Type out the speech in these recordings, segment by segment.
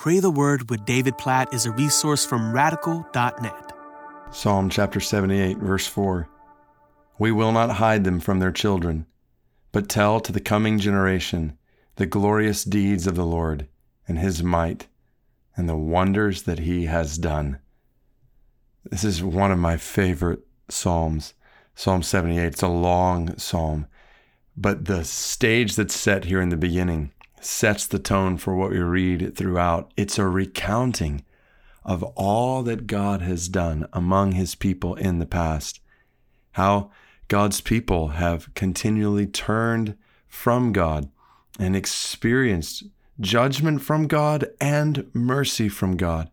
Pray the Word with David Platt is a resource from radical.net. Psalm chapter 78, verse 4. We will not hide them from their children, but tell to the coming generation the glorious deeds of the Lord and his might and the wonders that he has done. This is one of my favorite Psalms, Psalm 78. It's a long psalm, but the stage that's set here in the beginning sets the tone for what we read throughout. It's a recounting of all that God has done among his people in the past, how God's people have continually turned from God and experienced judgment from God and mercy from God.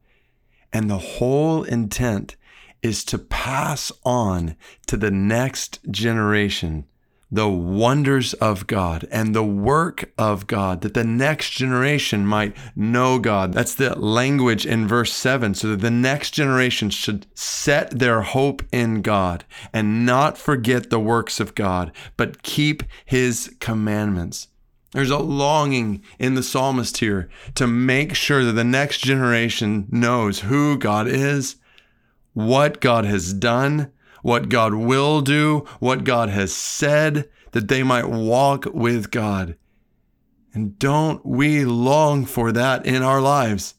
And the whole intent is to pass on to the next generation the wonders of God and the work of God, that the next generation might know God. That's the language in verse 7. So that the next generation should set their hope in God and not forget the works of God, but keep his commandments. There's a longing in the psalmist here to make sure that the next generation knows who God is, what God has done, what God will do, what God has said, that they might walk with God. And don't we long for that in our lives?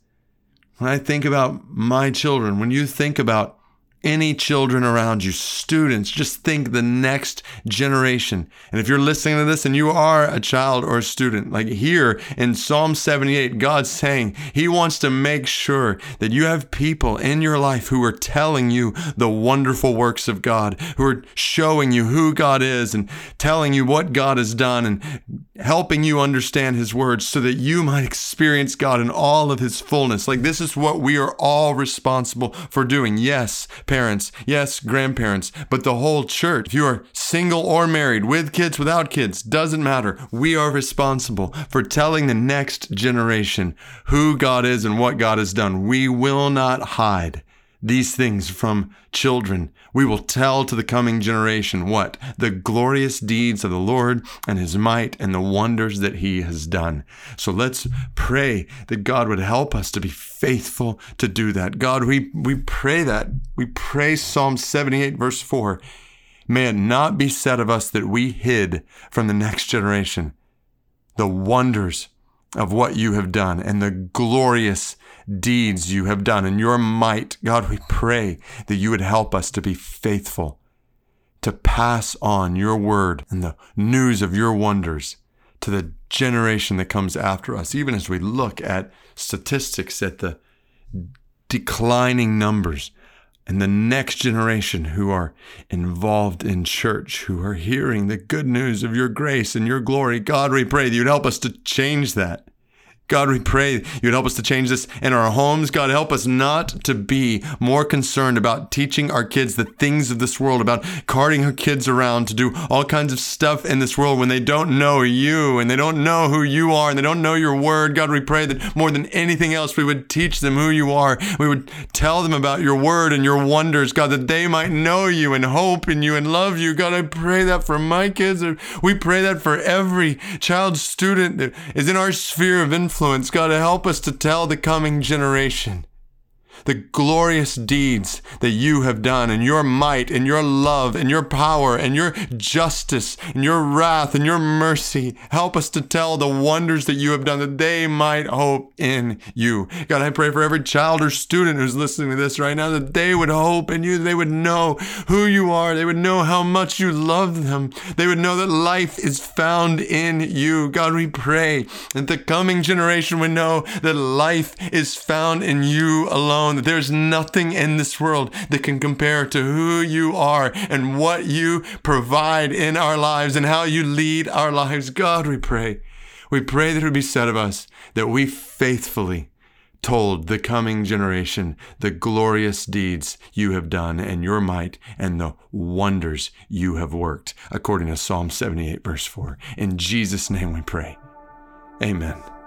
When I think about my children, when you think about any children around you, students, just think the next generation. And if you're listening to this and you are a child or a student, like here in Psalm 78, God's saying He wants to make sure that you have people in your life who are telling you the wonderful works of God, who are showing you who God is and telling you what God has done and helping you understand His words so that you might experience God in all of His fullness. Like this is what we are all responsible for doing. Yes, parents, yes, grandparents, but the whole church. If you are single or married, with kids, without kids, doesn't matter. We are responsible for telling the next generation who God is and what God has done. We will not hide these things from children. We will tell to the coming generation what? The glorious deeds of the Lord and his might and the wonders that he has done. So let's pray that God would help us to be faithful to do that. God, we, we pray that. We pray Psalm 78, verse 4. May it not be said of us that we hid from the next generation the wonders of what you have done and the glorious deeds you have done and your might. God, we pray that you would help us to be faithful, to pass on your word and the news of your wonders to the generation that comes after us, even as we look at statistics at the declining numbers and the next generation who are involved in church, who are hearing the good news of your grace and your glory. God, we pray that you'd help us to change that. God, we pray you'd help us to change this in our homes. God, help us not to be more concerned about teaching our kids the things of this world, about carting our kids around to do all kinds of stuff in this world when they don't know you and they don't know who you are and they don't know your word. God, we pray that more than anything else, we would teach them who you are. We would tell them about your word and your wonders, God, that they might know you and hope in you and love you. God, I pray that for my kids. We pray that for every child student that is in our sphere of influence influence, God, help us to tell the coming generation the glorious deeds that you have done, and your might, and your love, and your power, and your justice, and your wrath, and your mercy. Help us to tell the wonders that you have done, that they might hope in you. God, I pray for every child or student who's listening to this right now, that they would hope in you, they would know who you are, they would know how much you love them, they would know that life is found in you. God, we pray that the coming generation would know that life is found in you alone that there's nothing in this world that can compare to who you are and what you provide in our lives and how you lead our lives. God, we pray. We pray that it would be said of us that we faithfully told the coming generation the glorious deeds you have done and your might and the wonders you have worked, according to Psalm 78, verse 4. In Jesus' name we pray. Amen.